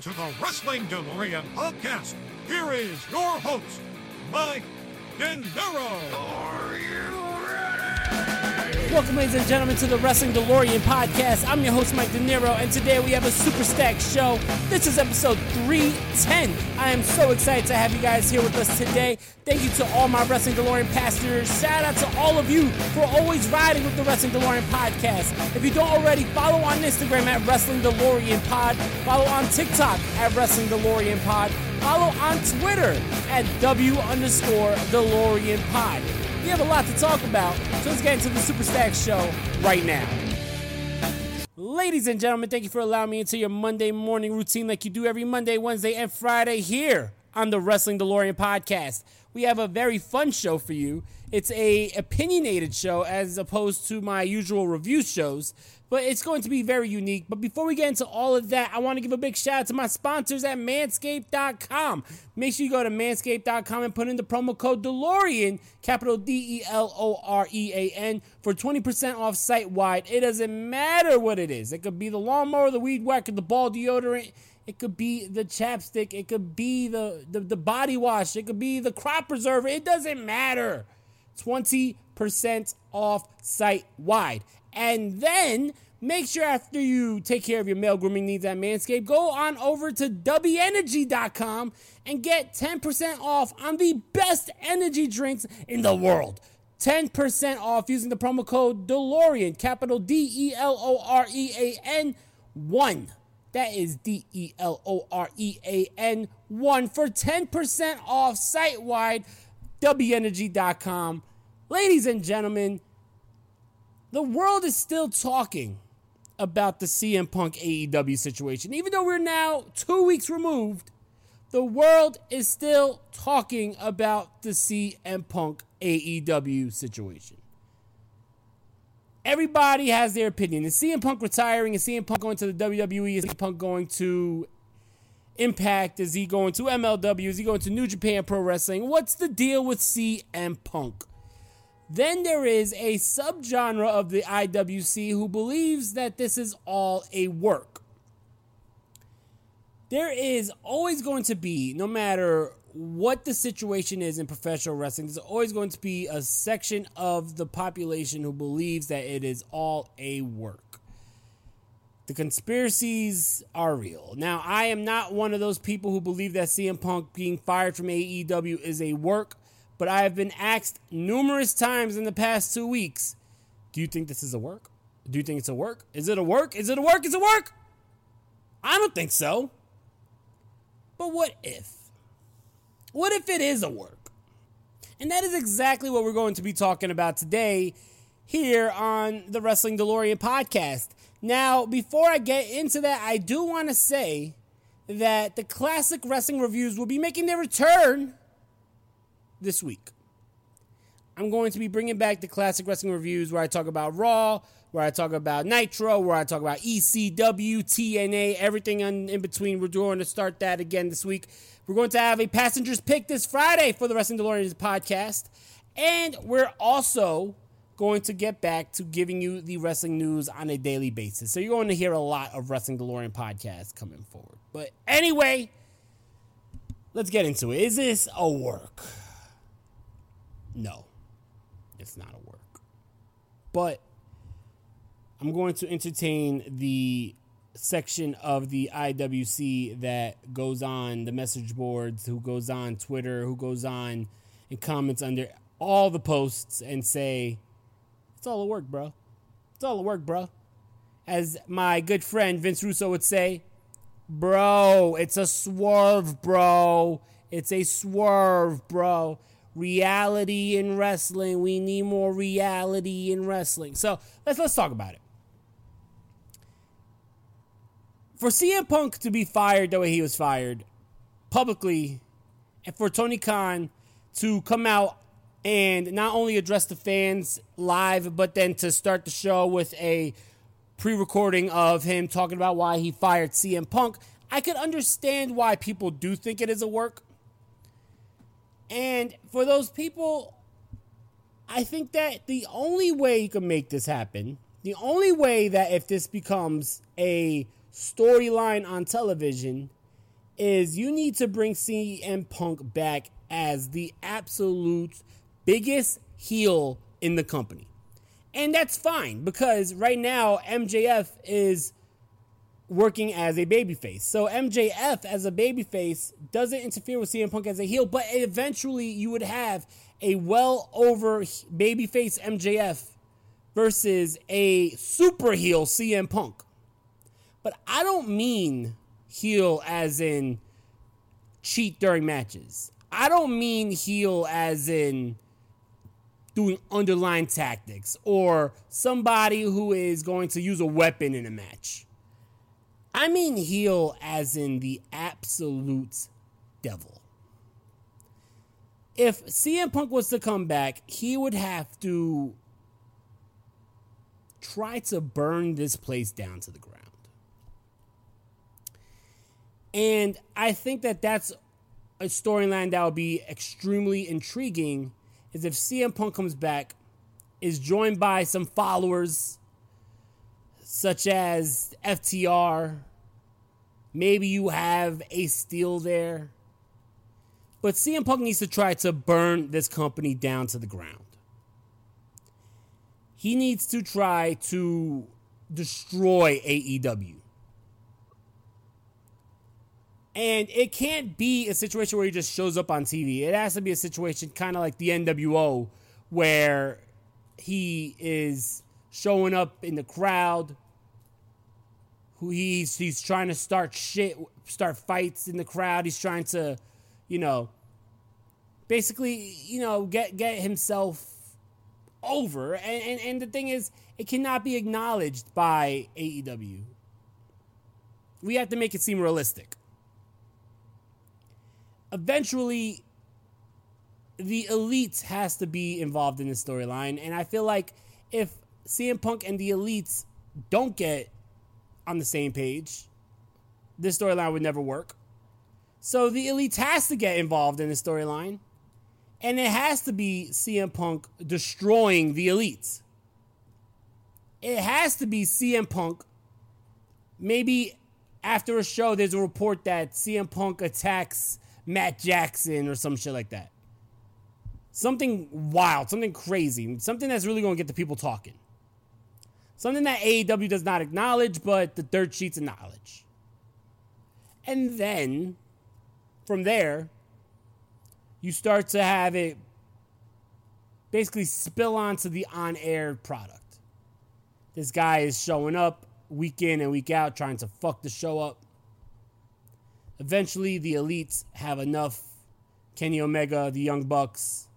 To the Wrestling DeLorean podcast. Here is your host, Mike Dendero. Are you? Welcome, ladies and gentlemen, to the Wrestling DeLorean podcast. I'm your host, Mike De Niro, and today we have a super stack show. This is episode 310. I am so excited to have you guys here with us today. Thank you to all my Wrestling DeLorean pastors. Shout out to all of you for always riding with the Wrestling DeLorean podcast. If you don't already, follow on Instagram at Wrestling DeLorean Pod. Follow on TikTok at Wrestling DeLorean Pod. Follow on Twitter at W underscore DeLorean Pod. We have a lot to talk about, so let's get into the Super Stack show right now. Ladies and gentlemen, thank you for allowing me into your Monday morning routine like you do every Monday, Wednesday, and Friday here on the Wrestling DeLorean podcast we have a very fun show for you. It's a opinionated show as opposed to my usual review shows, but it's going to be very unique. But before we get into all of that, I want to give a big shout out to my sponsors at manscaped.com. Make sure you go to manscaped.com and put in the promo code DeLorean, capital D E L O R E A N, for 20% off site wide. It doesn't matter what it is. It could be the lawnmower, the weed whacker, the ball deodorant it could be the chapstick. It could be the, the, the body wash. It could be the crop preserver. It doesn't matter. 20% off site wide. And then make sure after you take care of your male grooming needs at Manscaped, go on over to WEnergy.com and get 10% off on the best energy drinks in the world. 10% off using the promo code DeLorean, capital D E L O R E A N 1. That is D E L O R E A N 1 for 10% off site wide. WEnergy.com. Ladies and gentlemen, the world is still talking about the CM Punk AEW situation. Even though we're now two weeks removed, the world is still talking about the CM Punk AEW situation. Everybody has their opinion. Is CM Punk retiring? Is CM Punk going to the WWE? Is CM Punk going to Impact? Is he going to MLW? Is he going to New Japan Pro Wrestling? What's the deal with CM Punk? Then there is a subgenre of the IWC who believes that this is all a work. There is always going to be, no matter what the situation is in professional wrestling, there's always going to be a section of the population who believes that it is all a work. The conspiracies are real. Now, I am not one of those people who believe that CM Punk being fired from AEW is a work, but I have been asked numerous times in the past two weeks do you think this is a work? Do you think it's a work? Is it a work? Is it a work? Is it a work? I don't think so. But what if? What if it is a work? And that is exactly what we're going to be talking about today here on the Wrestling DeLorean podcast. Now, before I get into that, I do want to say that the classic wrestling reviews will be making their return this week. I'm going to be bringing back the classic wrestling reviews where I talk about Raw, where I talk about Nitro, where I talk about ECW, TNA, everything in, between. We're going to start that again this week. We're going to have a passenger's pick this Friday for the Wrestling DeLorean podcast. And we're also going to get back to giving you the wrestling news on a daily basis. So you're going to hear a lot of Wrestling DeLorean podcasts coming forward. But anyway, let's get into it. Is this a work? No, it's not a work. But I'm going to entertain the section of the IWC that goes on the message boards, who goes on Twitter, who goes on and comments under all the posts and say, it's all a work, bro. It's all a work, bro. As my good friend Vince Russo would say, bro, it's a swerve, bro. It's a swerve, bro. Reality in wrestling. We need more reality in wrestling. So let's let's talk about it for CM Punk to be fired the way he was fired publicly, and for Tony Khan to come out and not only address the fans live, but then to start the show with a pre recording of him talking about why he fired CM Punk, I could understand why people do think it is a work. And for those people, I think that the only way you can make this happen, the only way that if this becomes a storyline on television is you need to bring CM Punk back as the absolute biggest heel in the company. And that's fine because right now MJF is working as a babyface. So MJF as a babyface doesn't interfere with CM Punk as a heel, but eventually you would have a well over babyface MJF versus a super heel CM Punk. But I don't mean heel as in cheat during matches. I don't mean heel as in doing underlying tactics or somebody who is going to use a weapon in a match. I mean heel as in the absolute devil. If CM Punk was to come back, he would have to try to burn this place down to the ground. And I think that that's a storyline that would be extremely intriguing is if CM Punk comes back, is joined by some followers such as FTR. Maybe you have Ace Steel there. But CM Punk needs to try to burn this company down to the ground. He needs to try to destroy AEW. And it can't be a situation where he just shows up on TV. It has to be a situation kind of like the NWO, where he is showing up in the crowd. Who he's he's trying to start shit, start fights in the crowd. He's trying to, you know, basically, you know, get get himself over. And, and, and the thing is, it cannot be acknowledged by AEW. We have to make it seem realistic eventually the elites has to be involved in the storyline and i feel like if CM Punk and the elites don't get on the same page this storyline would never work so the elites has to get involved in the storyline and it has to be CM Punk destroying the elites it has to be CM Punk maybe after a show there's a report that CM Punk attacks Matt Jackson or some shit like that. Something wild, something crazy, something that's really going to get the people talking. Something that AEW does not acknowledge, but the dirt sheets acknowledge. And then from there, you start to have it basically spill onto the on air product. This guy is showing up week in and week out trying to fuck the show up. Eventually, the elites have enough. Kenny Omega, the Young Bucks,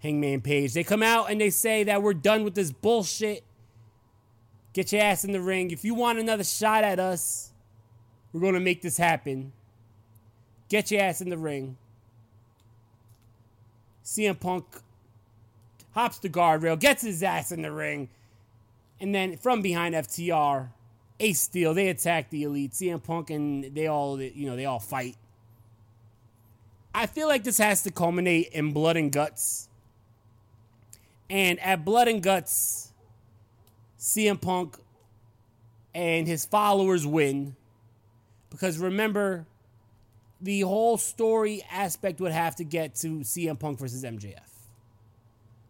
Hangman Page. They come out and they say that we're done with this bullshit. Get your ass in the ring. If you want another shot at us, we're going to make this happen. Get your ass in the ring. CM Punk hops the guardrail, gets his ass in the ring, and then from behind FTR, Ace Steel, they attack the Elite. CM Punk and they all, you know, they all fight. I feel like this has to culminate in blood and guts. And at blood and guts, CM Punk and his followers win. Because remember, the whole story aspect would have to get to CM Punk versus MJF.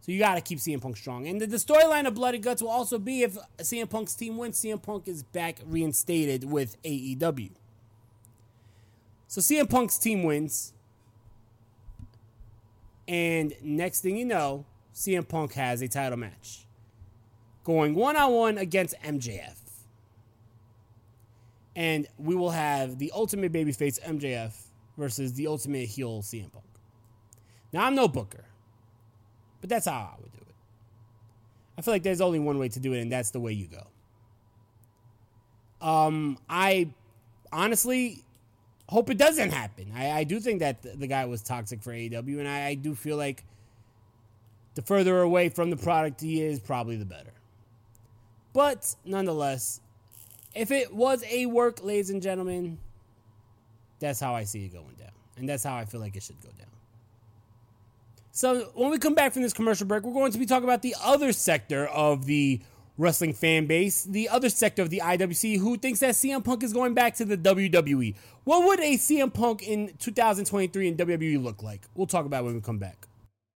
So you got to keep CM Punk strong. And the, the storyline of Blood and Guts will also be if CM Punk's team wins, CM Punk is back reinstated with AEW. So CM Punk's team wins. And next thing you know, CM Punk has a title match going one on one against MJF. And we will have the ultimate babyface MJF versus the ultimate heel CM Punk. Now, I'm no booker, but that's how I would do it. I feel like there's only one way to do it, and that's the way you go. Um, I honestly hope it doesn't happen. I, I do think that the, guy was toxic for AEW, and I, I do feel like the further away from the product he is, probably the better. But nonetheless, if it was a work, ladies and gentlemen, that's how I see it going down. And that's how I feel like it should go down. So when we come back from this commercial break, we're going to be talking about the other sector of the wrestling fan base, the other sector of the IWC who thinks that CM Punk is going back to the WWE. What would a CM Punk in 2023 in WWE look like? We'll talk about when we come back.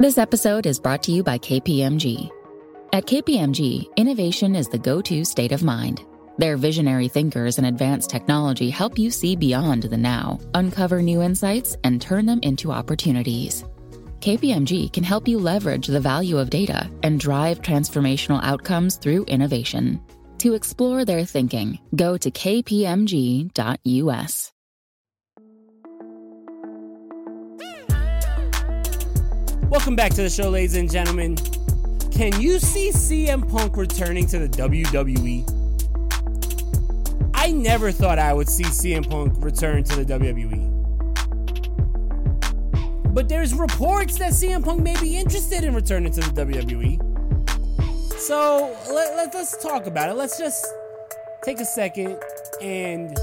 This episode is brought to you by KPMG. At KPMG, innovation is the go to state of mind. Their visionary thinkers and advanced technology help you see beyond the now, uncover new insights, and turn them into opportunities. KPMG can help you leverage the value of data and drive transformational outcomes through innovation. To explore their thinking, go to kpmg.us. Welcome back to the show, ladies and gentlemen. Can you see CM Punk returning to the WWE? I never thought I would see CM Punk return to the WWE. But there's reports that CM Punk may be interested in returning to the WWE. So let, let, let's talk about it. Let's just take a second and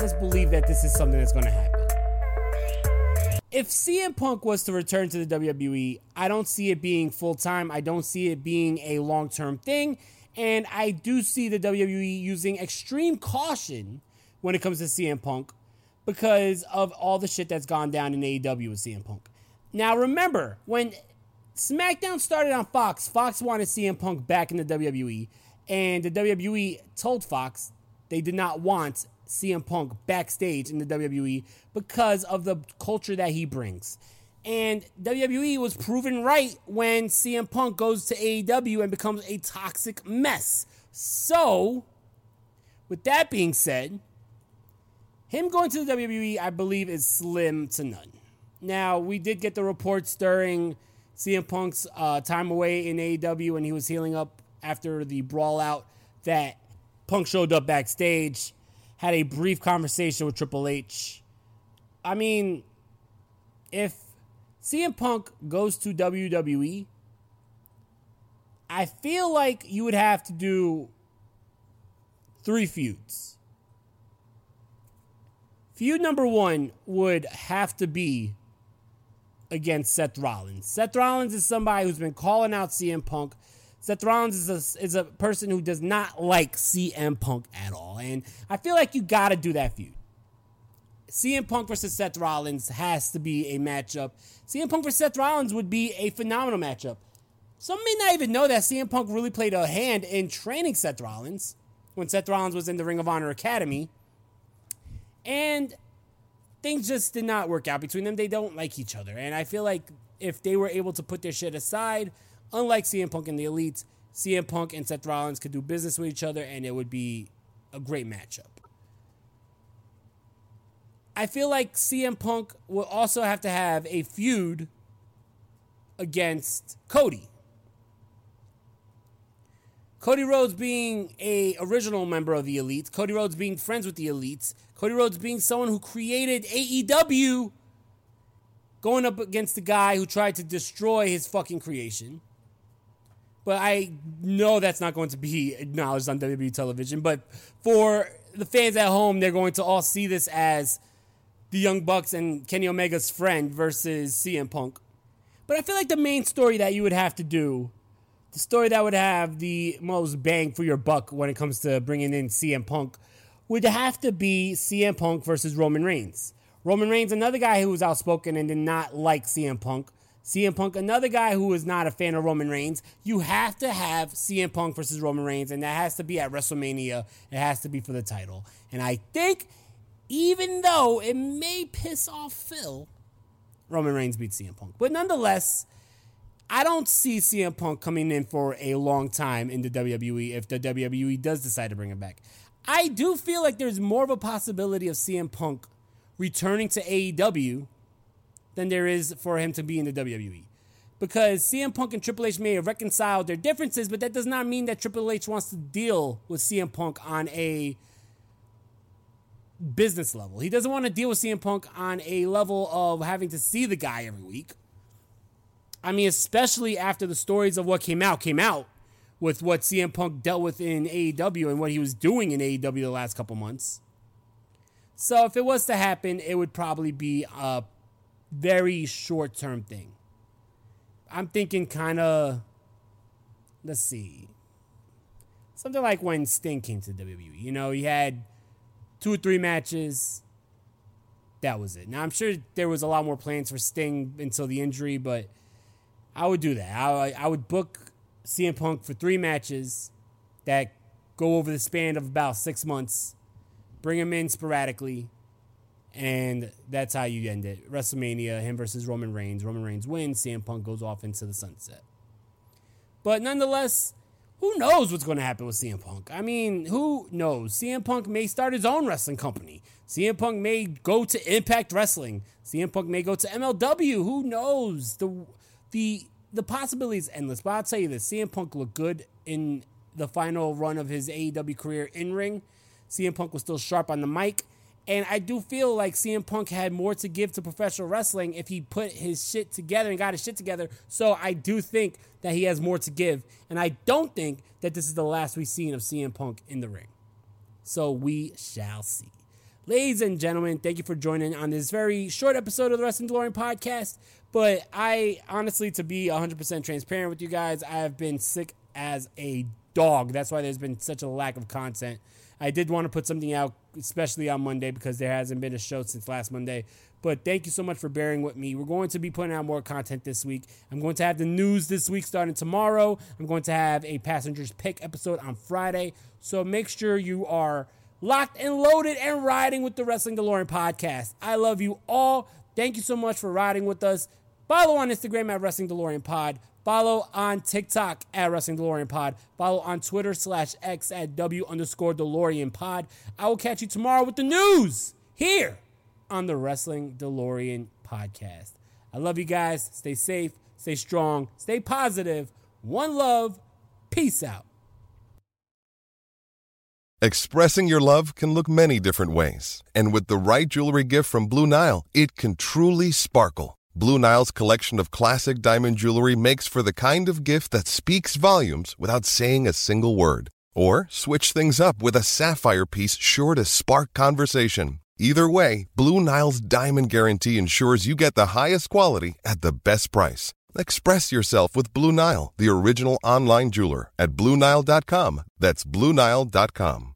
let's believe that this is something that's going to happen if CM Punk was to return to the WWE, I don't see it being full time. I don't see it being a long term thing. And I do see the WWE using extreme caution when it comes to CM Punk because of all the shit that's gone down in AEW with CM Punk. Now, remember, when SmackDown started on Fox, Fox wanted CM Punk back in the WWE. And the WWE told Fox they did not want CM Punk backstage in the WWE because of the culture that he brings. And WWE was proven right when CM Punk goes to AEW and becomes a toxic mess. So, with that being said, him going to the WWE, I believe, is slim to none. Now, we did get the reports during CM Punk's uh, time away in AEW when he was healing up after the brawl out that Punk showed up backstage had a brief conversation with Triple H. I mean, if CM Punk goes to WWE, I feel like you would have to do three feuds. Feud number one would have to be against Seth Rollins. Seth Rollins is somebody who's been calling out CM Punk. Seth Rollins is a, is a person who does not like CM Punk at all. And I feel like you got to do that feud. CM Punk versus Seth Rollins has to be a matchup. CM Punk versus Seth Rollins would be a phenomenal matchup. Some may not even know that CM Punk really played a hand in training Seth Rollins when Seth Rollins was in the Ring of Honor Academy. And things just did not work out between them. They don't like each other. And I feel like if they were able to put their shit aside, unlike CM Punk and the Elites, CM Punk and Seth Rollins could do business with each other and it would be a great matchup. I feel like CM Punk will also have to have a feud against Cody. Cody Rhodes being a original member of the Elites, Cody Rhodes being friends with the Elites, Cody Rhodes being someone who created AEW, going up against the guy who tried to destroy his fucking creation. But I know that's not going to be acknowledged on WWE television. But for the fans at home, they're going to all see this as the Young Bucks and Kenny Omega's friend versus CM Punk. But I feel like the main story that you would have to do, the story that would have the most bang for your buck when it comes to bringing in CM Punk, would have to be CM Punk versus Roman Reigns. Roman Reigns, another guy who was outspoken and did not like CM Punk. CM Punk, another guy who is not a fan of Roman Reigns. You have to have CM Punk versus Roman Reigns, and that has to be at WrestleMania. It has to be for the title. And I think even though it may piss off Phil, Roman Reigns beats CM Punk. But nonetheless, I don't see CM Punk coming in for a long time in the WWE if the WWE does decide to bring him back. I do feel like there's more of a possibility of CM Punk returning to AEW than there is for him to be in the WWE. Because CM Punk and Triple H may have reconciled their differences, but that does not mean that Triple H wants to deal with CM Punk on a business level. He doesn't want to deal with CM Punk on a level of having to see the guy every week. I mean, especially after the stories of what came out came out with what CM Punk dealt with in AEW and what he was doing in AEW the last couple months. So if it was to happen, it would probably be a very short term thing. I'm thinking kind of, let's see, something like when Sting came to WWE. You know, he had two or three matches. That was it. Now I'm sure there was a lot more plans for Sting until the injury, but I would do that. I, I would book CM Punk for three matches that go over the span of about six months. Bring him in sporadically, and that's how you end it. WrestleMania, him versus Roman Reigns. Roman Reigns wins. CM Punk goes off into the sunset. But nonetheless, who knows what's going to happen with CM Punk? I mean, who knows? CM Punk may start his own wrestling company. CM Punk may go to Impact Wrestling. CM Punk may go to MLW. Who knows? The the the possibility is endless. But I'll tell you this: CM Punk looked good in the final run of his AEW career in ring. CM Punk was still sharp on the mic. And I do feel like CM Punk had more to give to professional wrestling if he put his shit together and got his shit together. So I do think that he has more to give. And I don't think that this is the last we've seen of CM Punk in the ring. So we shall see. Ladies and gentlemen, thank you for joining on this very short episode of the Wrestling DeLorean podcast. But I honestly, to be 100% transparent with you guys, I have been sick as a dog. That's why there's been such a lack of content. I did want to put something out, especially on Monday, because there hasn't been a show since last Monday. But thank you so much for bearing with me. We're going to be putting out more content this week. I'm going to have the news this week starting tomorrow. I'm going to have a passengers pick episode on Friday. So make sure you are locked and loaded and riding with the Wrestling DeLorean podcast. I love you all. Thank you so much for riding with us. Follow on Instagram at Wrestling DeLorean Pod. Follow on TikTok at Wrestling DeLorean Pod. Follow on Twitter slash X at W underscore DeLorean Pod. I will catch you tomorrow with the news here on the Wrestling DeLorean Podcast. I love you guys. Stay safe, stay strong, stay positive. One love. Peace out. Expressing your love can look many different ways. And with the right jewelry gift from Blue Nile, it can truly sparkle. Blue Nile's collection of classic diamond jewelry makes for the kind of gift that speaks volumes without saying a single word. Or switch things up with a sapphire piece sure to spark conversation. Either way, Blue Nile's diamond guarantee ensures you get the highest quality at the best price. Express yourself with Blue Nile, the original online jeweler at BlueNile.com. That's BlueNile.com.